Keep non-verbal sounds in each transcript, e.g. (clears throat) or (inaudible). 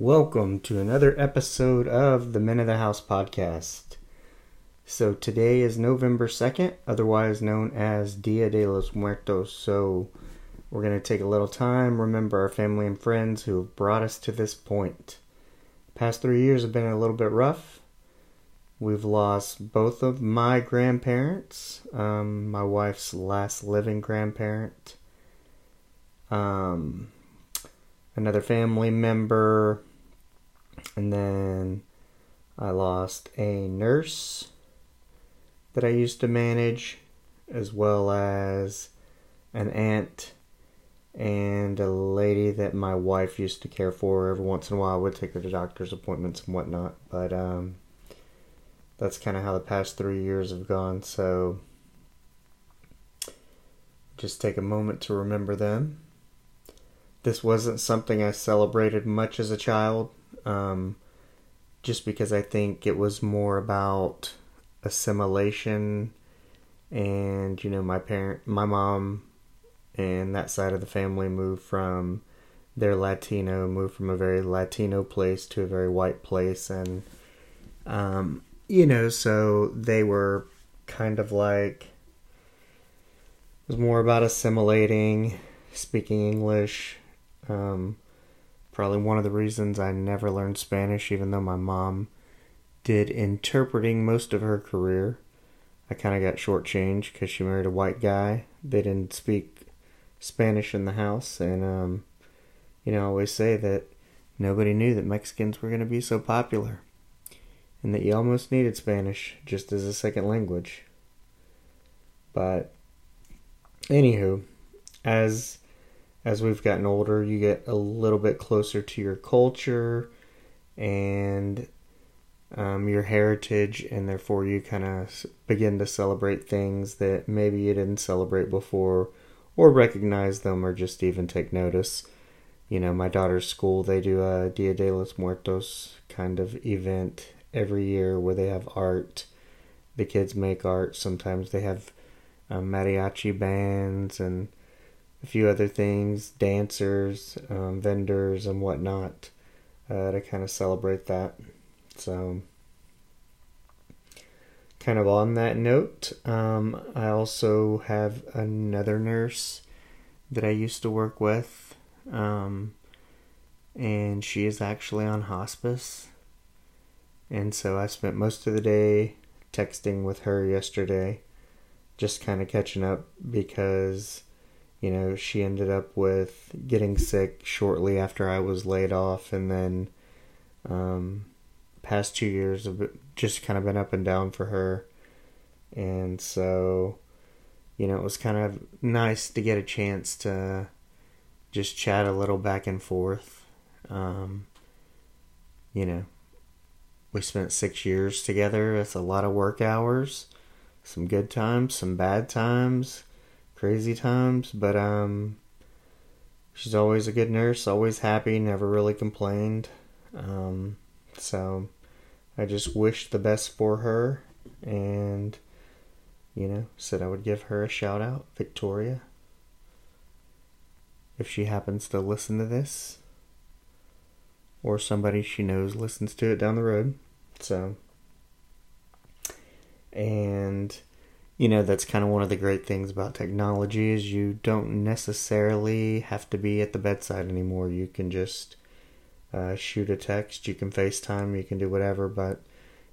Welcome to another episode of the Men of the House podcast. So today is November 2nd, otherwise known as Dia de los Muertos. So we're going to take a little time, remember our family and friends who have brought us to this point. past three years have been a little bit rough. We've lost both of my grandparents, um, my wife's last living grandparent, um, another family member, and then I lost a nurse that I used to manage, as well as an aunt and a lady that my wife used to care for. Every once in a while, I would take her to doctor's appointments and whatnot. But um, that's kind of how the past three years have gone. So just take a moment to remember them. This wasn't something I celebrated much as a child um, just because I think it was more about assimilation and you know my parent my mom and that side of the family moved from their Latino moved from a very Latino place to a very white place. And um, you know so they were kind of like it was more about assimilating speaking English um, Probably one of the reasons I never learned Spanish, even though my mom did interpreting most of her career. I kind of got shortchanged because she married a white guy. They didn't speak Spanish in the house, and um, you know, I always say that nobody knew that Mexicans were going to be so popular, and that you almost needed Spanish just as a second language. But, anywho, as as we've gotten older, you get a little bit closer to your culture and um, your heritage, and therefore you kind of begin to celebrate things that maybe you didn't celebrate before, or recognize them, or just even take notice. You know, my daughter's school, they do a Dia de los Muertos kind of event every year where they have art. The kids make art. Sometimes they have um, mariachi bands and a few other things, dancers, um, vendors, and whatnot uh, to kind of celebrate that. So, kind of on that note, um, I also have another nurse that I used to work with, um, and she is actually on hospice. And so I spent most of the day texting with her yesterday, just kind of catching up because you know, she ended up with getting sick shortly after I was laid off, and then um, past two years have just kind of been up and down for her, and so you know it was kind of nice to get a chance to just chat a little back and forth. Um, you know, we spent six years together. It's a lot of work hours, some good times, some bad times crazy times, but um she's always a good nurse, always happy, never really complained. Um so I just wished the best for her and you know, said I would give her a shout out, Victoria. If she happens to listen to this or somebody she knows listens to it down the road. So and you know that's kind of one of the great things about technology is you don't necessarily have to be at the bedside anymore. You can just uh, shoot a text you can facetime you can do whatever but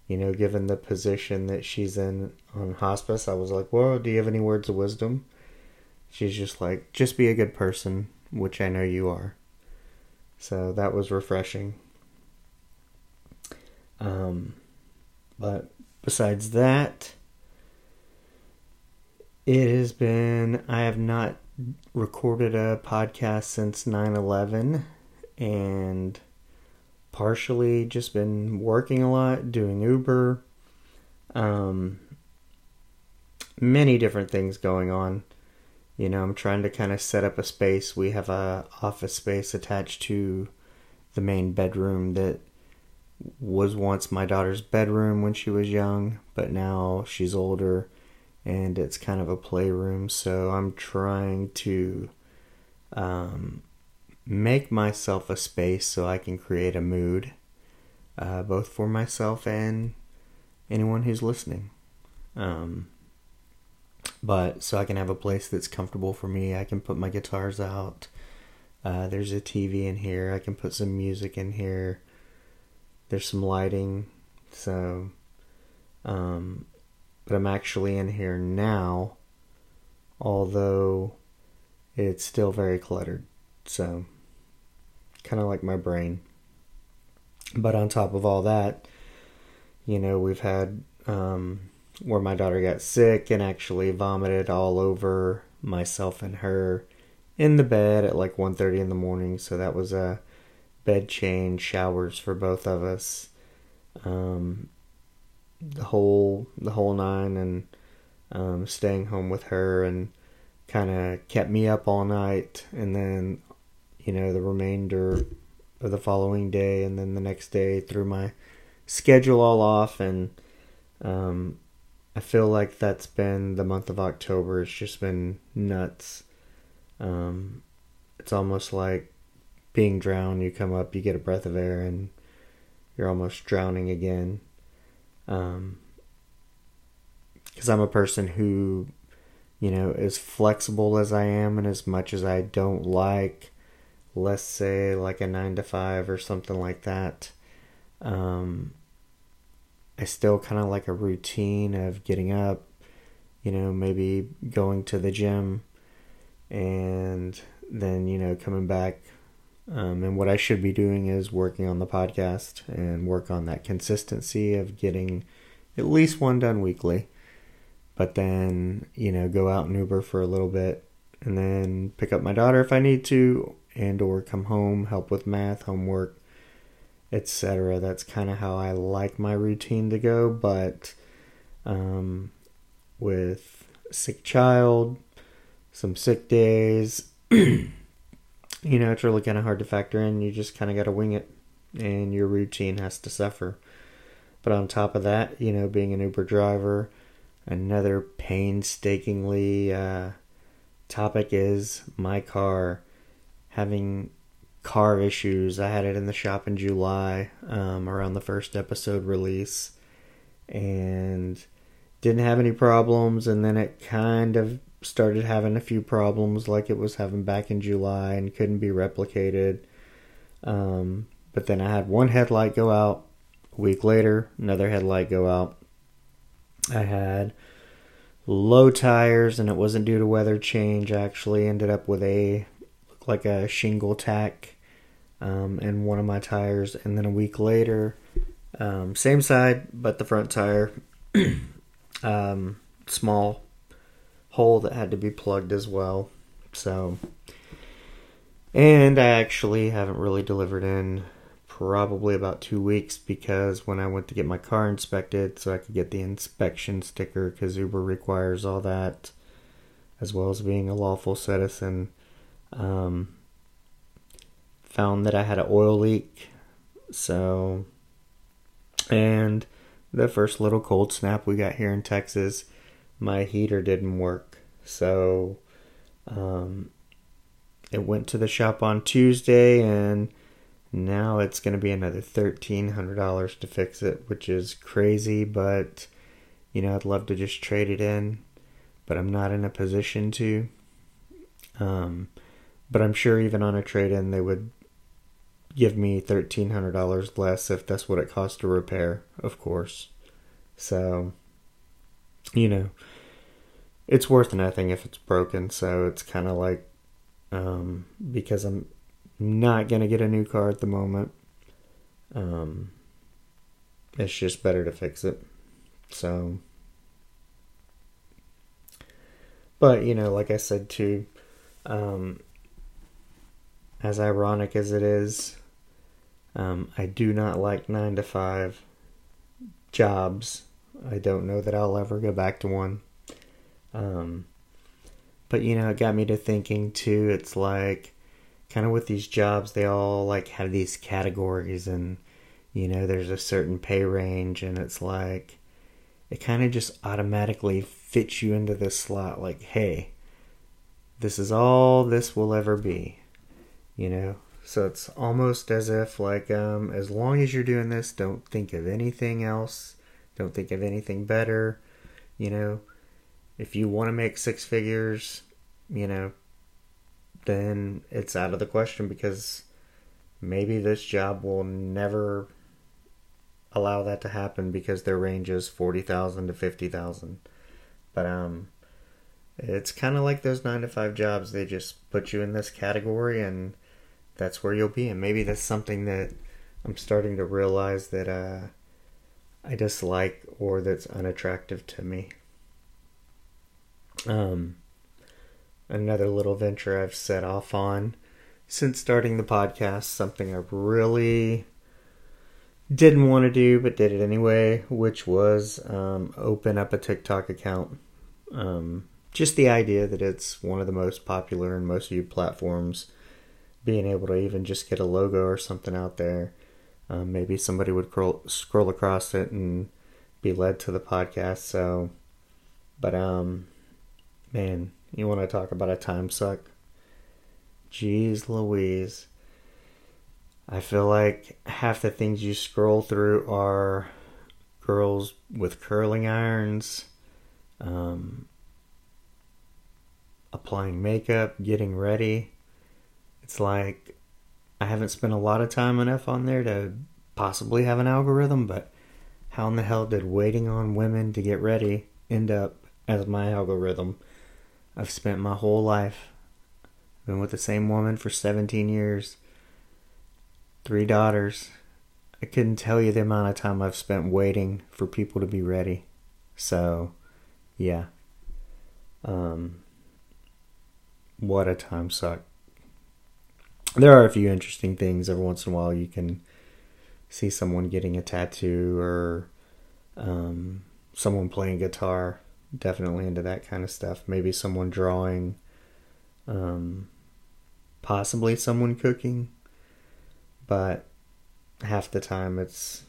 you know given the position that she's in on hospice i was like well do you have any words of wisdom? She's just like just be a good person which i know you are. So that was refreshing. Um but besides that it has been, I have not recorded a podcast since 9 11 and partially just been working a lot, doing Uber, um, many different things going on. You know, I'm trying to kind of set up a space. We have a office space attached to the main bedroom that was once my daughter's bedroom when she was young, but now she's older and it's kind of a playroom. So I'm trying to um, make myself a space so I can create a mood, uh, both for myself and anyone who's listening. Um, but so I can have a place that's comfortable for me. I can put my guitars out. Uh, there's a TV in here. I can put some music in here. There's some lighting. So, um, but I'm actually in here now, although it's still very cluttered. So, kind of like my brain. But on top of all that, you know, we've had um, where my daughter got sick and actually vomited all over myself and her in the bed at like 1.30 in the morning. So that was a bed change, showers for both of us. Um, the whole the whole nine and um, staying home with her and kind of kept me up all night and then you know the remainder of the following day and then the next day threw my schedule all off and um, I feel like that's been the month of October. It's just been nuts. Um, it's almost like being drowned. You come up, you get a breath of air, and you're almost drowning again. Um, because I'm a person who, you know, as flexible as I am, and as much as I don't like, let's say, like a nine to five or something like that, um, I still kind of like a routine of getting up, you know, maybe going to the gym, and then, you know, coming back. Um, and what I should be doing is working on the podcast and work on that consistency of getting at least one done weekly. But then you know go out and uber for a little bit and then pick up my daughter if i need to and or come home help with math homework etc that's kind of how i like my routine to go. But um, with sick child some sick days (clears throat) you know it's really kind of hard to factor in you just kind of got to wing it and your routine has to suffer but on top of that you know being an uber driver Another painstakingly uh, topic is my car having car issues. I had it in the shop in July um, around the first episode release and didn't have any problems. And then it kind of started having a few problems like it was having back in July and couldn't be replicated. Um, but then I had one headlight go out. A week later, another headlight go out. I had low tires, and it wasn't due to weather change. I actually ended up with a looked like a shingle tack um, in one of my tires, and then a week later, um, same side, but the front tire, (clears throat) um, small hole that had to be plugged as well. So, and I actually haven't really delivered in probably about two weeks because when I went to get my car inspected so I could get the inspection sticker because Uber requires all that as well as being a lawful citizen, um, found that I had an oil leak. So, and the first little cold snap we got here in Texas, my heater didn't work. So, um, it went to the shop on Tuesday and now it's going to be another $1,300 to fix it, which is crazy, but you know, I'd love to just trade it in, but I'm not in a position to. Um, but I'm sure even on a trade in, they would give me $1,300 less if that's what it costs to repair, of course. So, you know, it's worth nothing if it's broken, so it's kind of like um, because I'm not gonna get a new car at the moment. Um, it's just better to fix it. So, but you know, like I said too, um, as ironic as it is, um, I do not like nine to five jobs. I don't know that I'll ever go back to one. Um, but you know, it got me to thinking too. It's like kind of with these jobs, they all like have these categories, and you know, there's a certain pay range, and it's like it kind of just automatically fits you into this slot. Like, hey, this is all this will ever be. You know, So it's almost as if like um, as long as you're doing this, don't think of anything else. Don't think of anything better. You know, if you want to make six figures, you know, then it's out of the question because maybe this job will never allow that to happen because their range is 40,000 to 50,000. But um it's kind of like those 9 to 5 jobs they just put you in this category and that's where you'll be and maybe that's something that I'm starting to realize that uh I dislike or that's unattractive to me. Um another little venture I've set off on since starting the podcast, something I really didn't want to do but did it anyway, which was um, open up a TikTok account. Um, just the idea that it's one of the most popular and most viewed platforms, being able to even just get a logo or something out there. Um, maybe somebody would scroll, scroll across it and be led to the podcast. So, but um, man, you want to talk about a time suck? Jeez Louise. I feel like half the things you scroll through are girls with curling irons, um, applying makeup, getting ready. It's like I haven't spent a lot of time enough on there to possibly have an algorithm, but how in the hell did waiting on women to get ready end up as my algorithm? I've spent my whole life been with the same woman for 17 years three daughters. I couldn't tell you the amount of time I've spent waiting for people to be ready. So, yeah. Um, what a time suck. There are a few interesting things. Every once in a while, you can see someone getting a tattoo or um, someone playing guitar. Definitely into that kind of stuff. Maybe someone drawing. Um, possibly someone cooking but half the time it's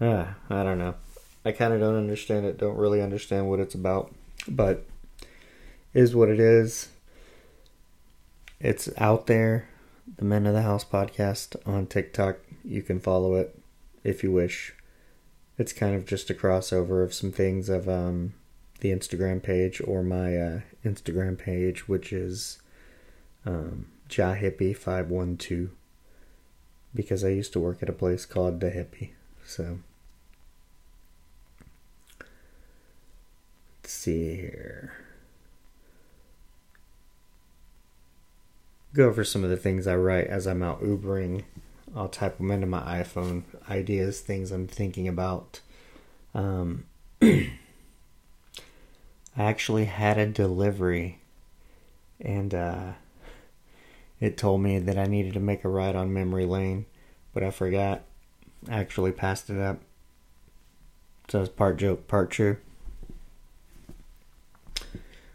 uh, I don't know. I kind of don't understand it. Don't really understand what it's about, but is what it is. It's out there. The Men of the House podcast on TikTok. You can follow it if you wish. It's kind of just a crossover of some things of um, the Instagram page or my uh, Instagram page, which is um, Jahippie512 because I used to work at a place called The Hippie. So, let's see here. Go over some of the things I write as I'm out Ubering. I'll type them into my iPhone. Ideas, things I'm thinking about. Um, (clears throat) I actually had a delivery and uh, it told me that I needed to make a ride on memory lane, but I forgot. I actually passed it up. So it's part joke, part true.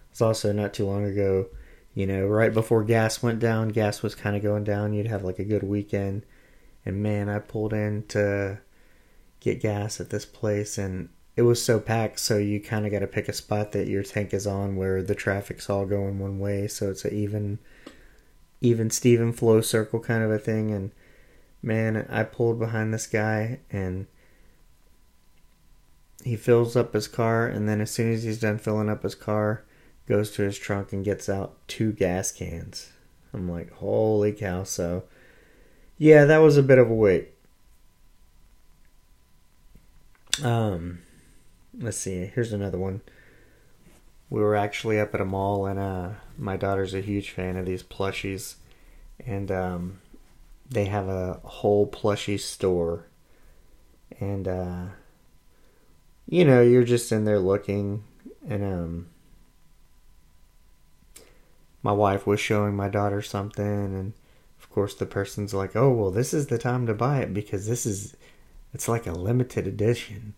It's also not too long ago, you know, right before gas went down, gas was kind of going down. You'd have like a good weekend. And man, I pulled in to get gas at this place and it was so packed so you kind of got to pick a spot that your tank is on where the traffic's all going one way so it's an even even Steven flow circle kind of a thing. And man, I pulled behind this guy and he fills up his car. And then as soon as he's done filling up his car, goes to his trunk and gets out two gas cans. I'm like, holy cow. So, yeah, that was a bit of a wait. Um, let's see. Here's another one we were actually up at a mall and uh, my daughter's a huge fan of these plushies and um, they have a whole plushie store and uh, you know you're just in there looking and um, my wife was showing my daughter something and of course the person's like oh well this is the time to buy it because this is it's like a limited edition.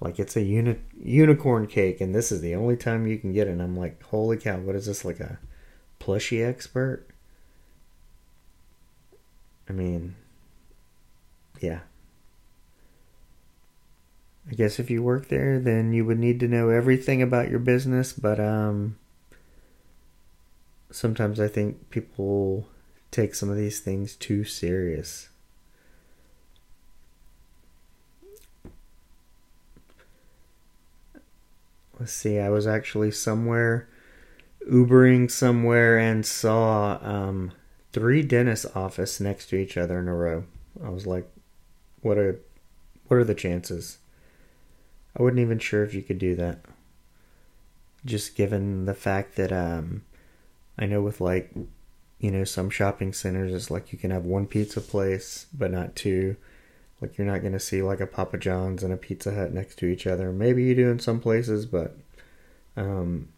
Like it's a uni- unicorn cake and this is the only time you can get it. And i'm like holy cow what is this like a plushie expert? I mean yeah. I guess if you work there then you would need to know everything about your business but um sometimes i think people take some of these things too serious. Let's see, I was actually somewhere Ubering somewhere and saw um, three dentist office next to each other in a row. I was like, what are what are the chances? I wasn't even sure if you could do that. Just given the fact that um, I know with like you know some shopping centers it's like you can have one pizza place but not two. Like you're not gonna see like a Papa John's and a Pizza Hut next to each other. Maybe you do in some places, but um,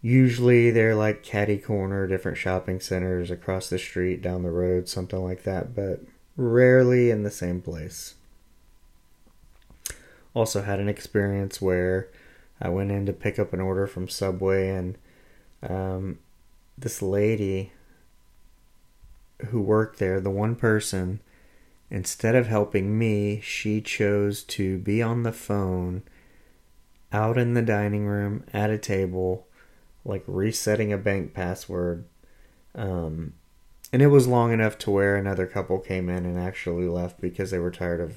usually they're like catty corner, different shopping centers across the street, down the road, something like that. But rarely in the same place. Also had an experience where I went in to pick up an order from Subway and um, this lady who worked there, the one person, instead of helping me, she chose to be on the phone out in the dining room at a table, like resetting a bank password. Um, and it was long enough to where another couple came in and actually left because they were tired of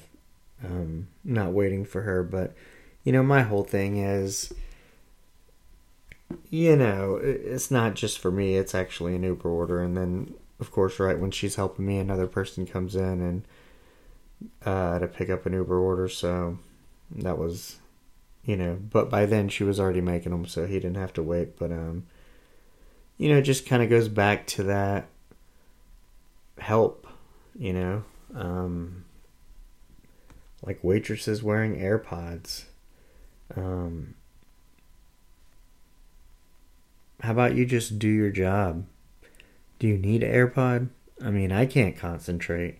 um, not waiting for her. But you know, my whole thing is, you know, it's not just for me. It's actually an Uber order, and then of course, right when she's helping me, another person comes in and uh, to pick up an Uber order. So that was, you know, but by then she was already making them, so he didn't have to wait. But um, you know, it just kind of goes back to that help, you know. Um, like waitresses wearing AirPods. Um, how about you just do your job? Do you need AirPod? I mean, I can't concentrate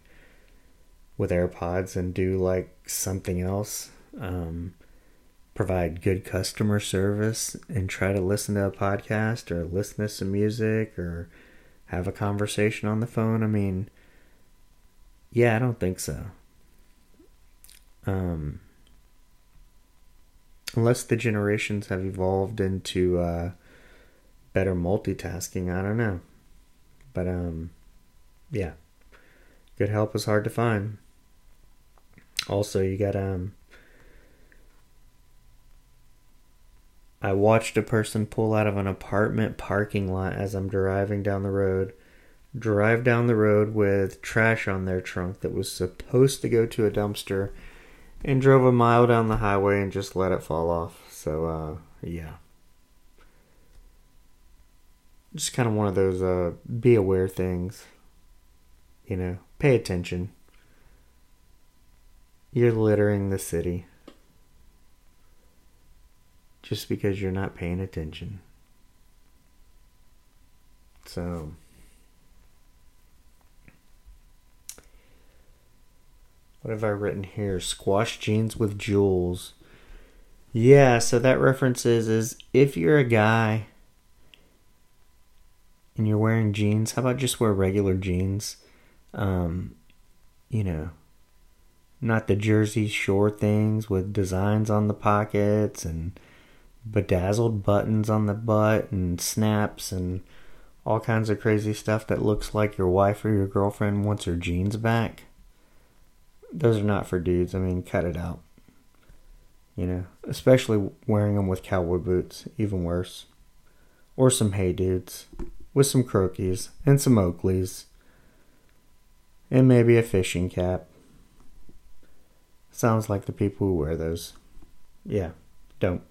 with AirPods and do like something else. Um, provide good customer service and try to listen to a podcast or listen to some music or have a conversation on the phone? I mean, yeah, I don't think so. Um, unless the generations have evolved into uh, better multitasking, I don't know. But um, yeah, good help is hard to find. Also, you got um. I watched a person pull out of an apartment parking lot as I'm driving down the road. Drive down the road with trash on their trunk that was supposed to go to a dumpster and drove a mile down the highway and just let it fall off. So, uh, yeah. Just kind of one of those uh, be aware things. You know, pay attention. You're littering the city just because you're not paying attention. So, what have I written here? Squash jeans with jewels. Yeah, so that reference is, is if you're a guy and you're wearing jeans, how about just wear regular jeans? Um, you know, not the Jersey Shore things with designs on the pockets and bedazzled buttons on the butt and snaps and all kinds of crazy stuff that looks like your wife or your girlfriend wants her jeans back. Those are not for dudes. I mean, cut it out. You know, especially wearing them with cowboy boots, even worse. Or some hey dudes with some croquis and some Oakleys and maybe a fishing cap. Sounds like the people who wear those. Yeah, don't.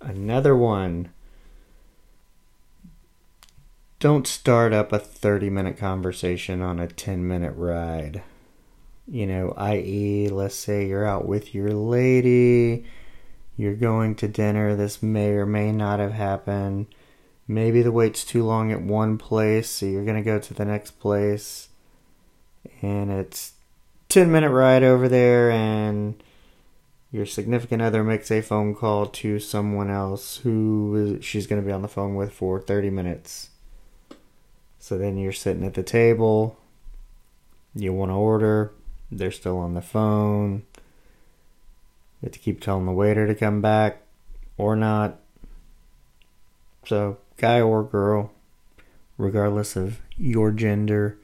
Another one. Don't start up a 30 minute conversation on a 10 minute ride. You know, i.e., let's say you're out with your lady, you're going to dinner, this may or may not have happened. Maybe the wait's too long at one place, so you're going to go to the next place. And it's 10 minute ride over there and your significant other makes a phone call to someone else who she's going to be on the phone with for 30 minutes. So then you're sitting at the table, you want to order, they're still on the phone. You have to keep telling the waiter to come back or not. So, guy or girl, regardless of your gender,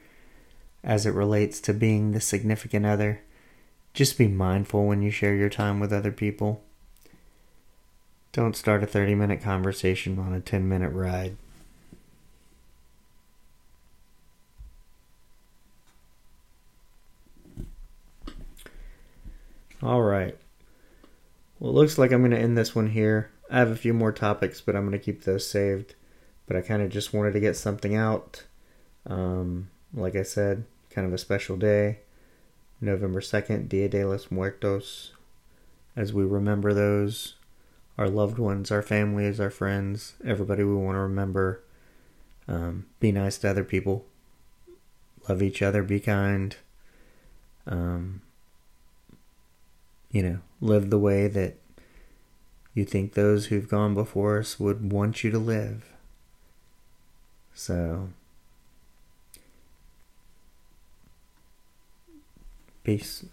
as it relates to being the significant other, just be mindful when you share your time with other people. Don't start a 30 minute conversation on a 10 minute ride. All right. Well, it looks like I'm going to end this one here. I have a few more topics, but I'm going to keep those saved. But I kind of just wanted to get something out. Um, like I said, kind of a special day. November 2nd, Dia de los Muertos. As we remember those, our loved ones, our families, our friends, everybody we want to remember. Um, be nice to other people. Love each other. Be kind. Um, you know, live the way that you think those who've gone before us would want you to live. So, peace.